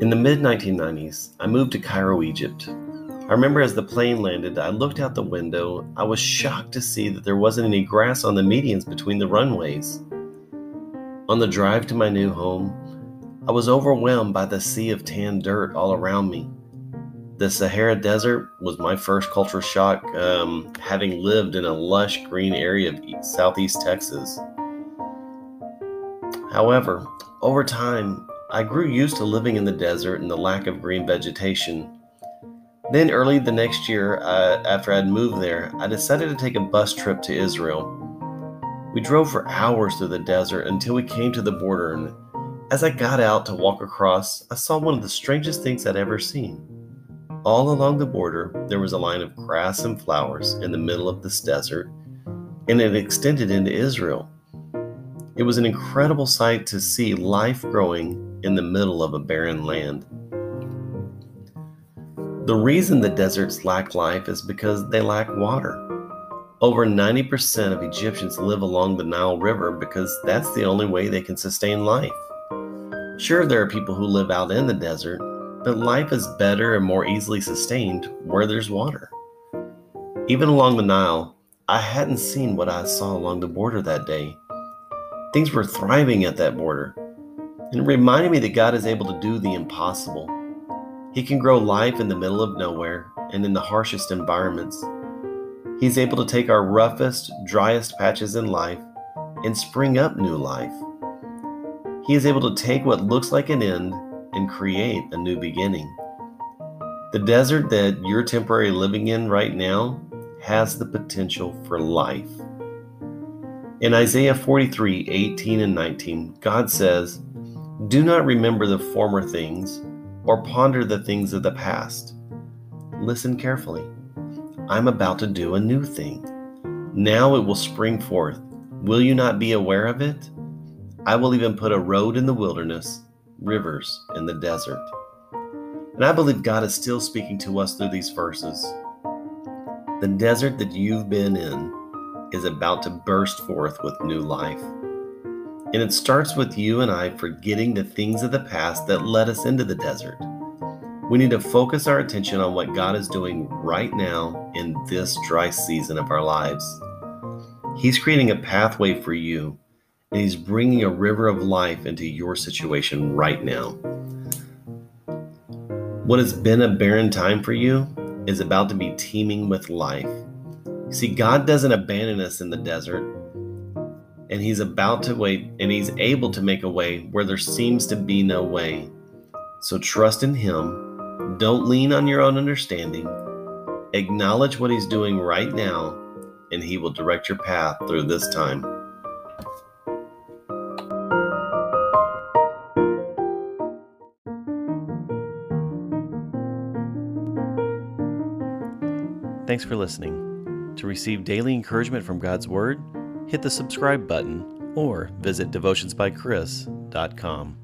In the mid 1990s, I moved to Cairo, Egypt. I remember as the plane landed, I looked out the window. I was shocked to see that there wasn't any grass on the medians between the runways. On the drive to my new home, I was overwhelmed by the sea of tan dirt all around me. The Sahara Desert was my first culture shock, um, having lived in a lush green area of southeast Texas. However, over time, I grew used to living in the desert and the lack of green vegetation. Then, early the next year, uh, after I'd moved there, I decided to take a bus trip to Israel. We drove for hours through the desert until we came to the border, and as I got out to walk across, I saw one of the strangest things I'd ever seen. All along the border, there was a line of grass and flowers in the middle of this desert, and it extended into Israel. It was an incredible sight to see life growing in the middle of a barren land. The reason the deserts lack life is because they lack water. Over 90% of Egyptians live along the Nile River because that's the only way they can sustain life. Sure, there are people who live out in the desert, but life is better and more easily sustained where there's water. Even along the Nile, I hadn't seen what I saw along the border that day. Things were thriving at that border, and it reminded me that God is able to do the impossible. He can grow life in the middle of nowhere and in the harshest environments. He's able to take our roughest, driest patches in life and spring up new life. He is able to take what looks like an end and create a new beginning. The desert that you're temporarily living in right now has the potential for life. In Isaiah 43 18 and 19, God says, Do not remember the former things or ponder the things of the past. Listen carefully. I'm about to do a new thing. Now it will spring forth. Will you not be aware of it? I will even put a road in the wilderness, rivers in the desert. And I believe God is still speaking to us through these verses. The desert that you've been in is about to burst forth with new life. And it starts with you and I forgetting the things of the past that led us into the desert. We need to focus our attention on what God is doing right now in this dry season of our lives. He's creating a pathway for you, and He's bringing a river of life into your situation right now. What has been a barren time for you is about to be teeming with life. See, God doesn't abandon us in the desert, and he's about to wait and he's able to make a way where there seems to be no way. So trust in him. Don't lean on your own understanding. Acknowledge what he's doing right now, and he will direct your path through this time. Thanks for listening. To receive daily encouragement from God's Word, hit the subscribe button or visit devotionsbychris.com.